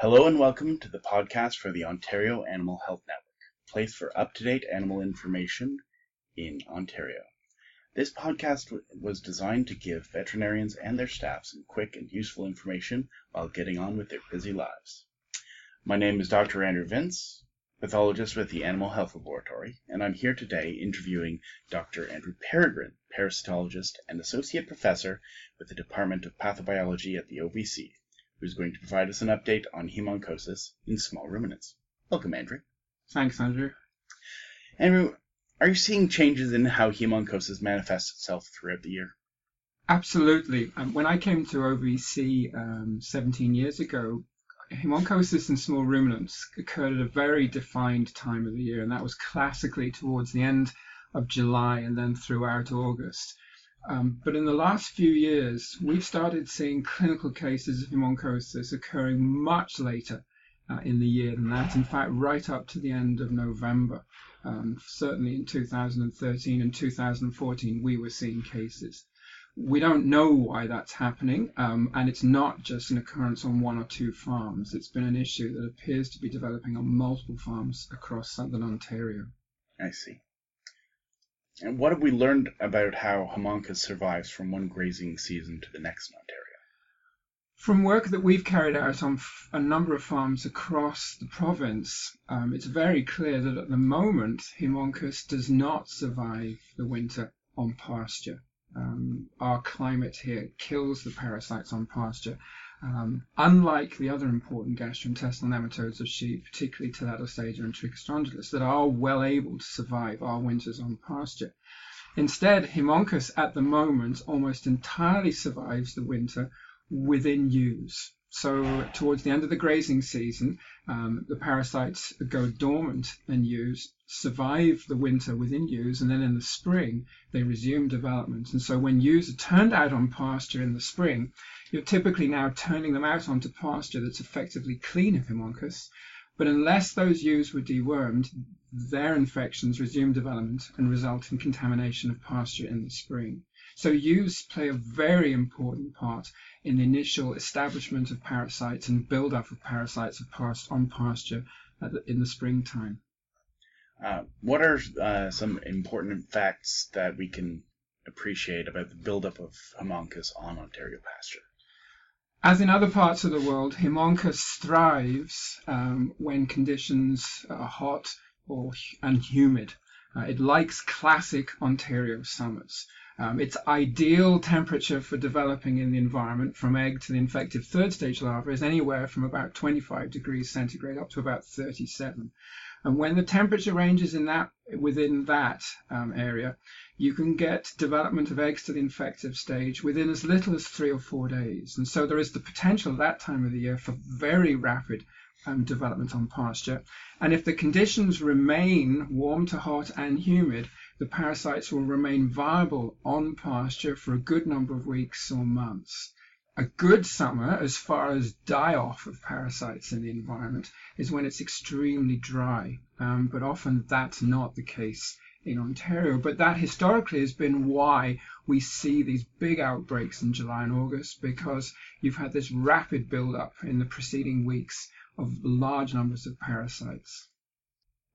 Hello and welcome to the podcast for the Ontario Animal Health Network, place for up-to-date animal information in Ontario. This podcast was designed to give veterinarians and their staff some quick and useful information while getting on with their busy lives. My name is Dr. Andrew Vince, pathologist with the Animal Health Laboratory, and I'm here today interviewing Dr. Andrew Peregrine, parasitologist and associate professor with the Department of Pathobiology at the OVC, who's going to provide us an update on hemonchosis in small ruminants. Welcome, Andrew. Thanks, Andrew. Andrew, are you seeing changes in how hemonchosis manifests itself throughout the year? Absolutely. Um, when I came to OVC um, 17 years ago, Hemonchosis in small ruminants occurred at a very defined time of the year, and that was classically towards the end of July and then throughout August. Um, but in the last few years, we've started seeing clinical cases of hemonchosis occurring much later uh, in the year than that. In fact, right up to the end of November. Um, certainly in 2013 and 2014, we were seeing cases we don't know why that's happening, um, and it's not just an occurrence on one or two farms. It's been an issue that appears to be developing on multiple farms across southern Ontario. I see. And what have we learned about how Haemonchus survives from one grazing season to the next in Ontario? From work that we've carried out on a number of farms across the province, um, it's very clear that at the moment Haemonchus does not survive the winter on pasture um, our climate here kills the parasites on pasture. Um, unlike the other important gastrointestinal nematodes of sheep, particularly Teladorsagia and Trichostrongylus, that are well able to survive our winters on pasture. Instead, Haemonchus at the moment almost entirely survives the winter within ewes. So towards the end of the grazing season, um, the parasites go dormant in ewes, survive the winter within ewes, and then in the spring they resume development. And so when ewes are turned out on pasture in the spring, you're typically now turning them out onto pasture that's effectively clean of Haemonchus. But unless those ewes were dewormed, their infections resume development and result in contamination of pasture in the spring. So ewes play a very important part in the initial establishment of parasites and build-up of parasites of past, on pasture in the springtime. Uh, what are uh, some important facts that we can appreciate about the buildup of Haemonchus on Ontario pasture? As in other parts of the world, Haemonchus thrives um, when conditions are hot or and humid. Uh, it likes classic Ontario summers. Um, its ideal temperature for developing in the environment from egg to the infective third stage larva is anywhere from about 25 degrees centigrade up to about 37. And when the temperature ranges in that within that um, area, you can get development of eggs to the infective stage within as little as three or four days. And so there is the potential at that time of the year for very rapid um, development on pasture. And if the conditions remain warm to hot and humid, the parasites will remain viable on pasture for a good number of weeks or months. A good summer, as far as die off of parasites in the environment, is when it's extremely dry. Um, but often that's not the case in Ontario. But that historically has been why we see these big outbreaks in July and August, because you've had this rapid build-up in the preceding weeks of large numbers of parasites.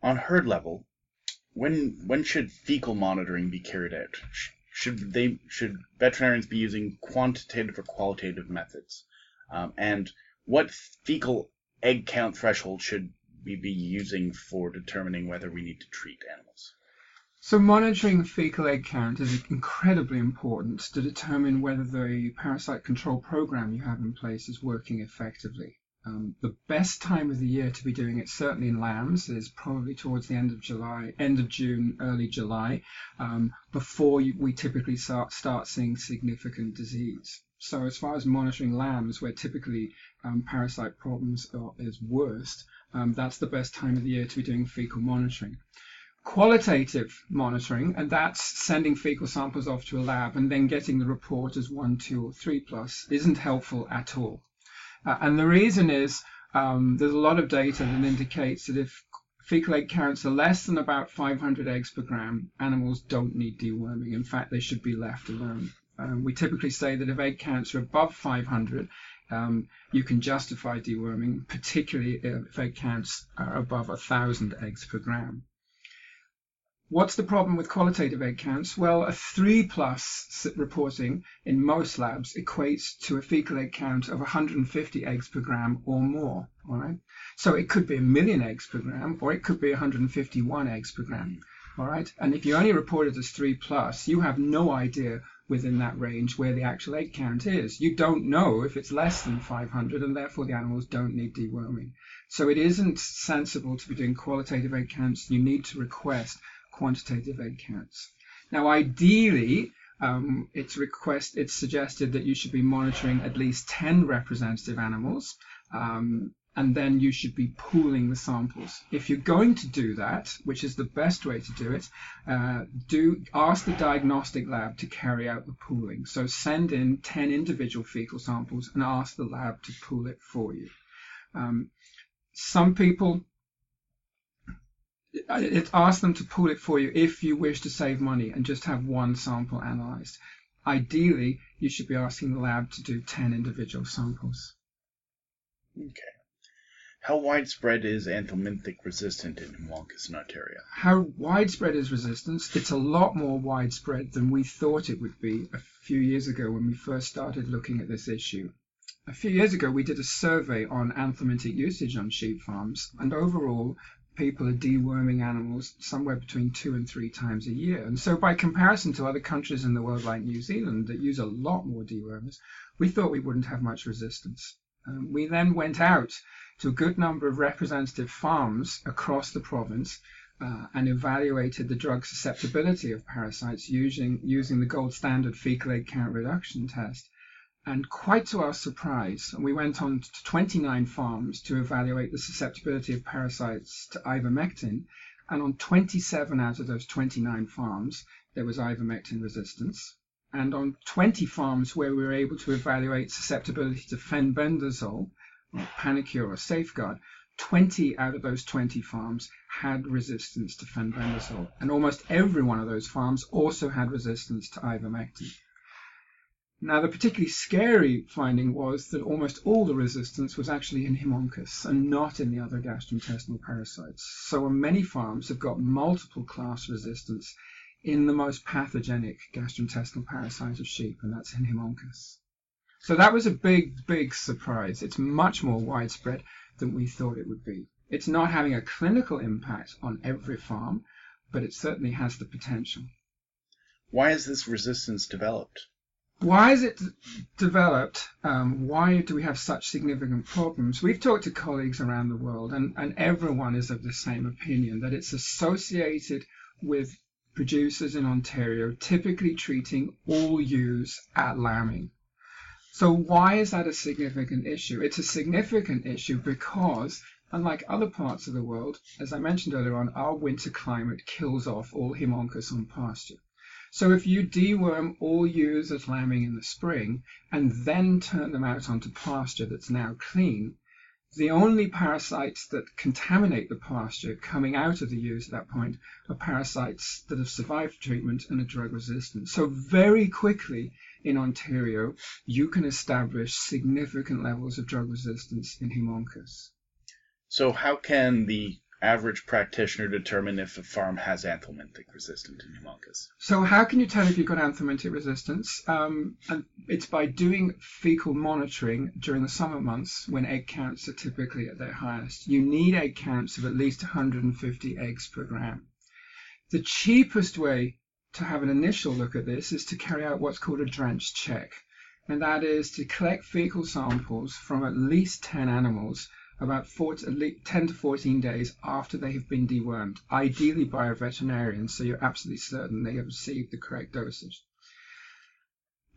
On herd level, when when should fecal monitoring be carried out? Should they should veterinarians be using quantitative or qualitative methods? Um, and what fecal egg count threshold should we be using for determining whether we need to treat animals? So monitoring fecal egg count is incredibly important to determine whether the parasite control program you have in place is working effectively. Um, the best time of the year to be doing it, certainly in lambs, is probably towards the end of July, end of June, early July, um, before you, we typically start, start seeing significant disease. So as far as monitoring lambs, where typically um, parasite problems are, is worst, um, that's the best time of the year to be doing fecal monitoring. Qualitative monitoring, and that's sending fecal samples off to a lab and then getting the report as 1, 2, or 3 plus, isn't helpful at all. Uh, and the reason is um, there's a lot of data that indicates that if fecal egg counts are less than about 500 eggs per gram, animals don't need deworming. In fact, they should be left alone. Um, we typically say that if egg counts are above 500, um, you can justify deworming, particularly if egg counts are above thousand eggs per gram. What's the problem with qualitative egg counts? Well, a 3 plus reporting in most labs equates to a fecal egg count of 150 eggs per gram or more. All right. So it could be a million eggs per gram or it could be 151 eggs per gram. All right. And if you only report it as 3 plus, you have no idea within that range where the actual egg count is. You don't know if it's less than 500 and therefore the animals don't need deworming. So it isn't sensible to be doing qualitative egg counts. You need to request quantitative egg counts. Now, ideally, um, it's request it's suggested that you should be monitoring at least 10 representative animals, um, and then you should be pooling the samples. If you're going to do that, which is the best way to do it, uh, do ask the diagnostic lab to carry out the pooling. So send in 10 individual fecal samples and ask the lab to pool it for you. Um, some people it asks them to pull it for you if you wish to save money and just have one sample analyzed. Ideally, you should be asking the lab to do 10 individual samples. Okay. How widespread is anthelmintic resistant in Haemonchus in Ontario? How widespread is resistance? It's a lot more widespread than we thought it would be a few years ago when we first started looking at this issue. A few years ago, we did a survey on anthelmintic usage on sheep farms, and overall, people are deworming animals somewhere between two and three times a year. And so, by comparison to other countries in the world like New Zealand that use a lot more dewormers, we thought we wouldn't have much resistance. Um, we then went out to a good number of representative farms across the province uh, and evaluated the drug susceptibility of parasites using, using the gold standard fecal egg count reduction test. And quite to our surprise, we went on to 29 farms to evaluate the susceptibility of parasites to ivermectin. And on 27 out of those 29 farms, there was ivermectin resistance. And on 20 farms where we were able to evaluate susceptibility to fenbendazole, or Panacur or Safeguard, 20 out of those 20 farms had resistance to fenbendazole. And almost every one of those farms also had resistance to ivermectin. Now, the particularly scary finding was that almost all the resistance was actually in Haemonchus and not in the other gastrointestinal parasites. So uh, many farms have got multiple class resistance in the most pathogenic gastrointestinal parasite of sheep, and that's in Haemonchus. So that was a big, big surprise. It's much more widespread than we thought it would be. It's not having a clinical impact on every farm, but it certainly has the potential. Why has this resistance developed? Why is it developed? Um, why do we have such significant problems? We've talked to colleagues around the world, and, and everyone is of the same opinion that it's associated with producers in Ontario typically treating all ewes at lambing. So why is that a significant issue? It's a significant issue because, unlike other parts of the world, as I mentioned earlier on, our winter climate kills off all Haemonchus on pasture. So if you deworm all ewes at lambing in the spring and then turn them out onto pasture that's now clean, the only parasites that contaminate the pasture coming out of the ewes at that point are parasites that have survived treatment and are drug resistant. So very quickly in Ontario, you can establish significant levels of drug resistance in Haemonchus. So how can the average practitioner determine if a farm has anthelmintic resistant in Haemonchus? So how can you tell if you've got anthelmintic resistance? Um, and it's by doing fecal monitoring during the summer months when egg counts are typically at their highest. You need egg counts of at least 150 eggs per gram. The cheapest way to have an initial look at this is to carry out what's called a drench check. And that is to collect fecal samples from at least 10 animals about 14, 10 to 14 days after they have been dewormed, ideally by a veterinarian, so you're absolutely certain they have received the correct dosage.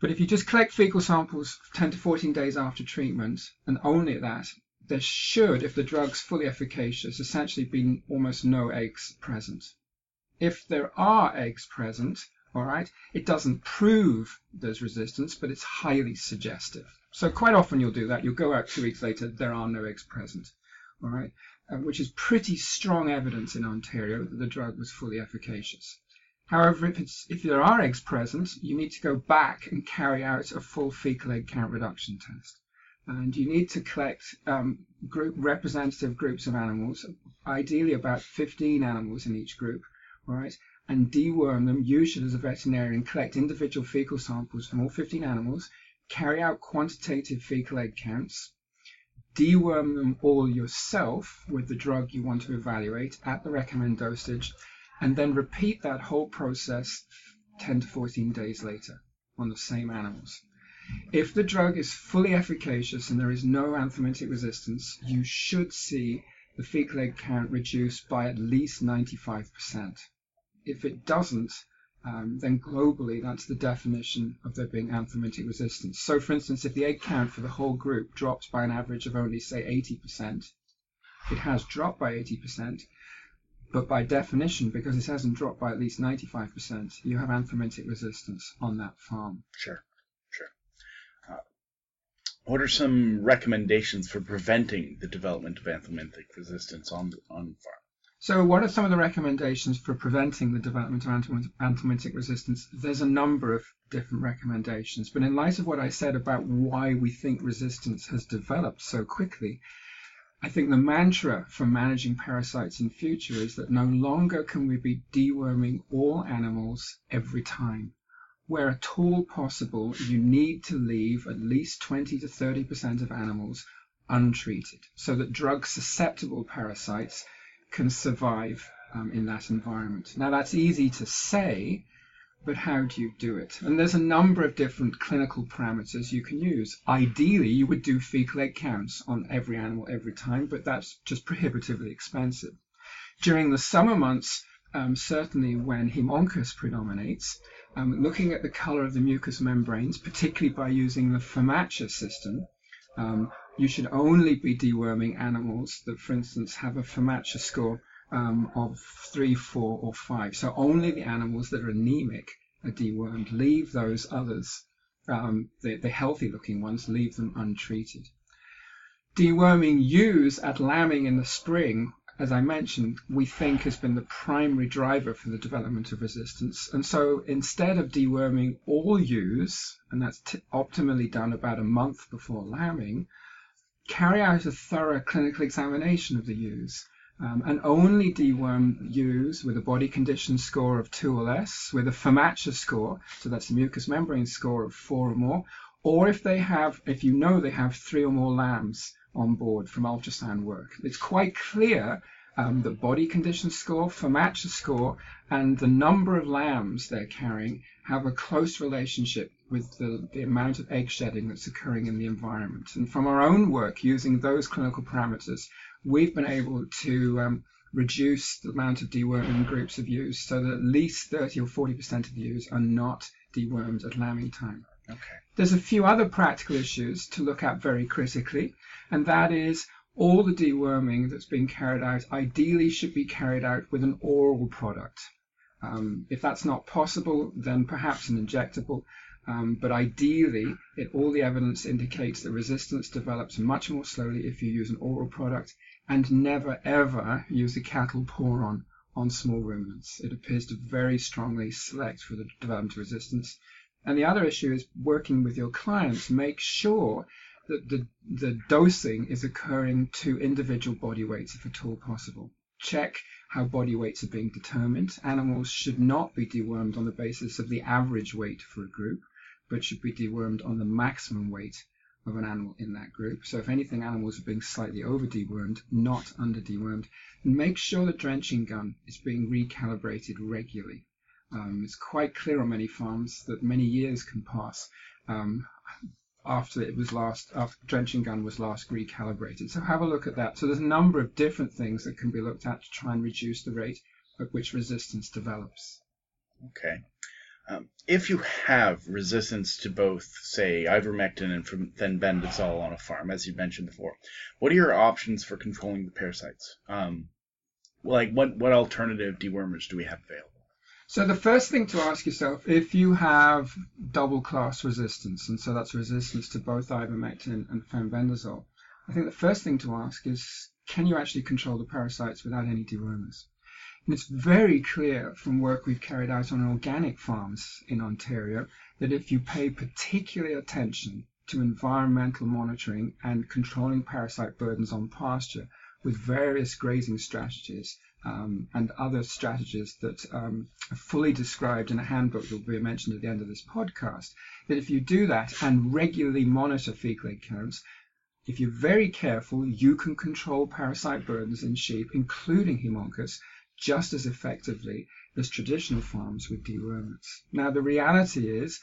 But if you just collect fecal samples 10 to 14 days after treatment, and only at that, there should, if the drug's fully efficacious, essentially be almost no eggs present. If there are eggs present, all right, it doesn't prove there's resistance, but it's highly suggestive. So quite often you'll do that. You'll go out two weeks later, there are no eggs present, all right, uh, which is pretty strong evidence in Ontario that the drug was fully efficacious. However, if, if there are eggs present, you need to go back and carry out a full fecal egg count reduction test. and you need to collect um, group representative groups of animals, ideally about 15 animals in each group, right? And deworm them. usually as a veterinarian, collect individual fecal samples from all 15 animals, carry out quantitative fecal egg counts, deworm them all yourself with the drug you want to evaluate at the recommended dosage, and then repeat that whole process 10 to 14 days later on the same animals. If the drug is fully efficacious and there is no anthelmintic resistance, you should see the fecal egg count reduced by at least 95%. If it doesn't, um, then globally that's the definition of there being anthelmintic resistance. So for instance, if the egg count for the whole group drops by an average of only say 80%, it has dropped by 80%, but by definition, because it hasn't dropped by at least 95%, you have anthelmintic resistance on that farm. Sure, sure. Uh, what are some recommendations for preventing the development of anthelmintic resistance on on farm? So, what are some of the recommendations for preventing the development of anthelmintic resistance? There's a number of different recommendations, but in light of what I said about why we think resistance has developed so quickly, I think the mantra for managing parasites in future is that no longer can we be deworming all animals every time. Where at all possible, you need to leave at least 20 to 30% of animals untreated so that drug susceptible parasites can survive um, in that environment. Now, that's easy to say, but how do you do it? And there's a number of different clinical parameters you can use. Ideally, you would do fecal egg counts on every animal every time, but that's just prohibitively expensive. During the summer months, um, certainly when Haemonchus predominates, um, looking at the color of the mucous membranes, particularly by using the FAMACHA system, um, you should only be deworming animals that, for instance, have a FAMACHA score um, of 3, 4, or 5. So only the animals that are anemic are dewormed. Leave those others, um, the, the healthy looking ones, leave them untreated. Deworming ewes at lambing in the spring, as I mentioned, we think has been the primary driver for the development of resistance. And so instead of deworming all ewes, and that's optimally done about a month before lambing, carry out a thorough clinical examination of the ewes um, and only deworm ewes with a body condition score of 2 or less, with a FAMACHA score, so that's a mucous membrane score of 4 or more, or if they have, if you know they have 3 or more lambs on board from ultrasound work. It's quite clear um, the body condition score, FAMACHA score, and the number of lambs they're carrying have a close relationship with the, the amount of egg shedding that's occurring in the environment. And from our own work using those clinical parameters, we've been able to um, reduce the amount of deworming groups of ewes so that at least 30 or 40% of the ewes are not dewormed at lambing time. Okay. There's a few other practical issues to look at very critically, and that is all the deworming that's being carried out ideally should be carried out with an oral product. Um, if that's not possible, then perhaps an injectable. Um, but ideally, it, all the evidence indicates that resistance develops much more slowly if you use an oral product and never ever use a cattle pour-on on small ruminants. It appears to very strongly select for the development of resistance. And the other issue is working with your clients. Make sure that the, the dosing is occurring to individual body weights if at all possible. Check how body weights are being determined. Animals should not be dewormed on the basis of the average weight for a group but should be dewormed on the maximum weight of an animal in that group. So if anything, animals are being slightly over dewormed, not under dewormed. And make sure the drenching gun is being recalibrated regularly. Um, it's quite clear on many farms that many years can pass um, after it was last after the drenching gun was last recalibrated. So have a look at that. So there's a number of different things that can be looked at to try and reduce the rate at which resistance develops. Okay. Um, if you have resistance to both, say, ivermectin and fenbendazole on a farm, as you mentioned before, what are your options for controlling the parasites? Um, like, what, what alternative dewormers do we have available? So the first thing to ask yourself, if you have double class resistance, and so that's resistance to both ivermectin and fenbendazole, I think the first thing to ask is, can you actually control the parasites without any dewormers? And it's very clear from work we've carried out on organic farms in Ontario that if you pay particular attention to environmental monitoring and controlling parasite burdens on pasture with various grazing strategies um, and other strategies that um, are fully described in a handbook that will be mentioned at the end of this podcast, that if you do that and regularly monitor fecal egg counts, if you're very careful, you can control parasite burdens in sheep, including Haemonchus, just as effectively as traditional farms with dewormers. Now, the reality is,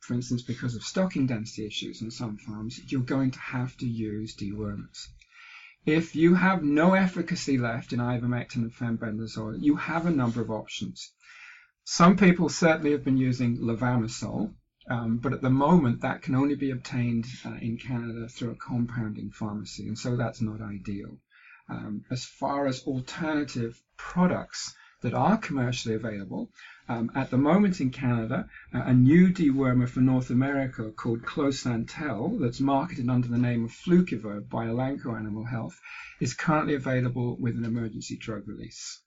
for instance, because of stocking density issues on some farms, you're going to have to use dewormers. If you have no efficacy left in ivermectin and fenbendazole, you have a number of options. Some people certainly have been using levamisole, um, but at the moment that can only be obtained uh, in Canada through a compounding pharmacy, and so that's not ideal. Um, as far as alternative products that are commercially available, um, at the moment in Canada, a new dewormer for North America called Closantel, that's marketed under the name of Flukiver by Elanco Animal Health, is currently available with an emergency drug release.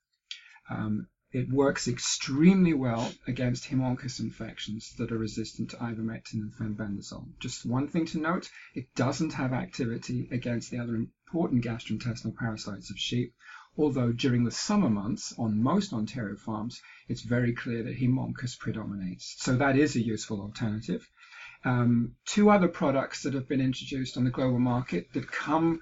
Um, it works extremely well against Haemonchus infections that are resistant to ivermectin and fenbendazole. Just one thing to note, it doesn't have activity against the other important gastrointestinal parasites of sheep, although during the summer months on most Ontario farms, it's very clear that Haemonchus predominates. So that is a useful alternative. Um, two other products that have been introduced on the global market that come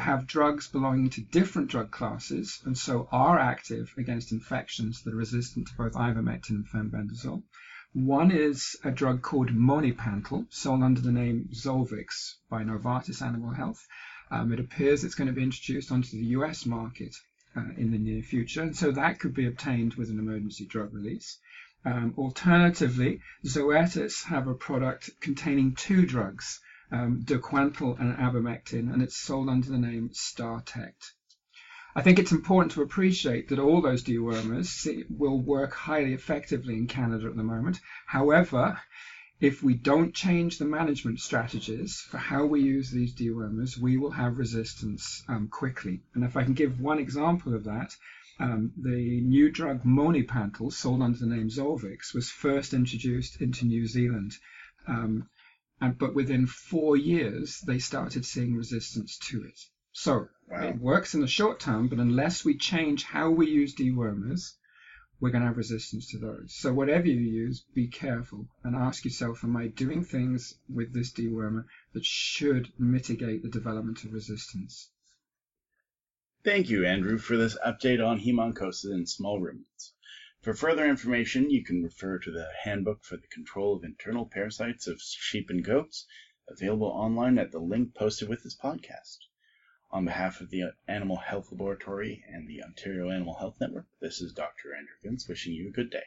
have drugs belonging to different drug classes and so are active against infections that are resistant to both ivermectin and fenbendazole. One is a drug called Monepantel, sold under the name Zolvix by Novartis Animal Health. Um, it appears it's going to be introduced onto the US market uh, in the near future, and so that could be obtained with an emergency drug release. Um, alternatively, Zoetis have a product containing two drugs, um, and Abamectin, and it's sold under the name StarTect. I think it's important to appreciate that all those dewormers will work highly effectively in Canada at the moment. However, if we don't change the management strategies for how we use these dewormers, we will have resistance um, quickly. And if I can give one example of that, um, the new drug Monepantel, sold under the name Zolvix, was first introduced into New Zealand. Um, and, but within four years, they started seeing resistance to it. So wow. it works in the short term, but unless we change how we use dewormers, we're going to have resistance to those. So whatever you use, be careful and ask yourself, am I doing things with this dewormer that should mitigate the development of resistance? Thank you, Andrew, for this update on Haemonchosis in small ruminants. For further information, you can refer to the Handbook for the Control of Internal Parasites of Sheep and Goats, available online at the link posted with this podcast. On behalf of the Animal Health Laboratory and the Ontario Animal Health Network, this is Dr. Andrew Vince wishing you a good day.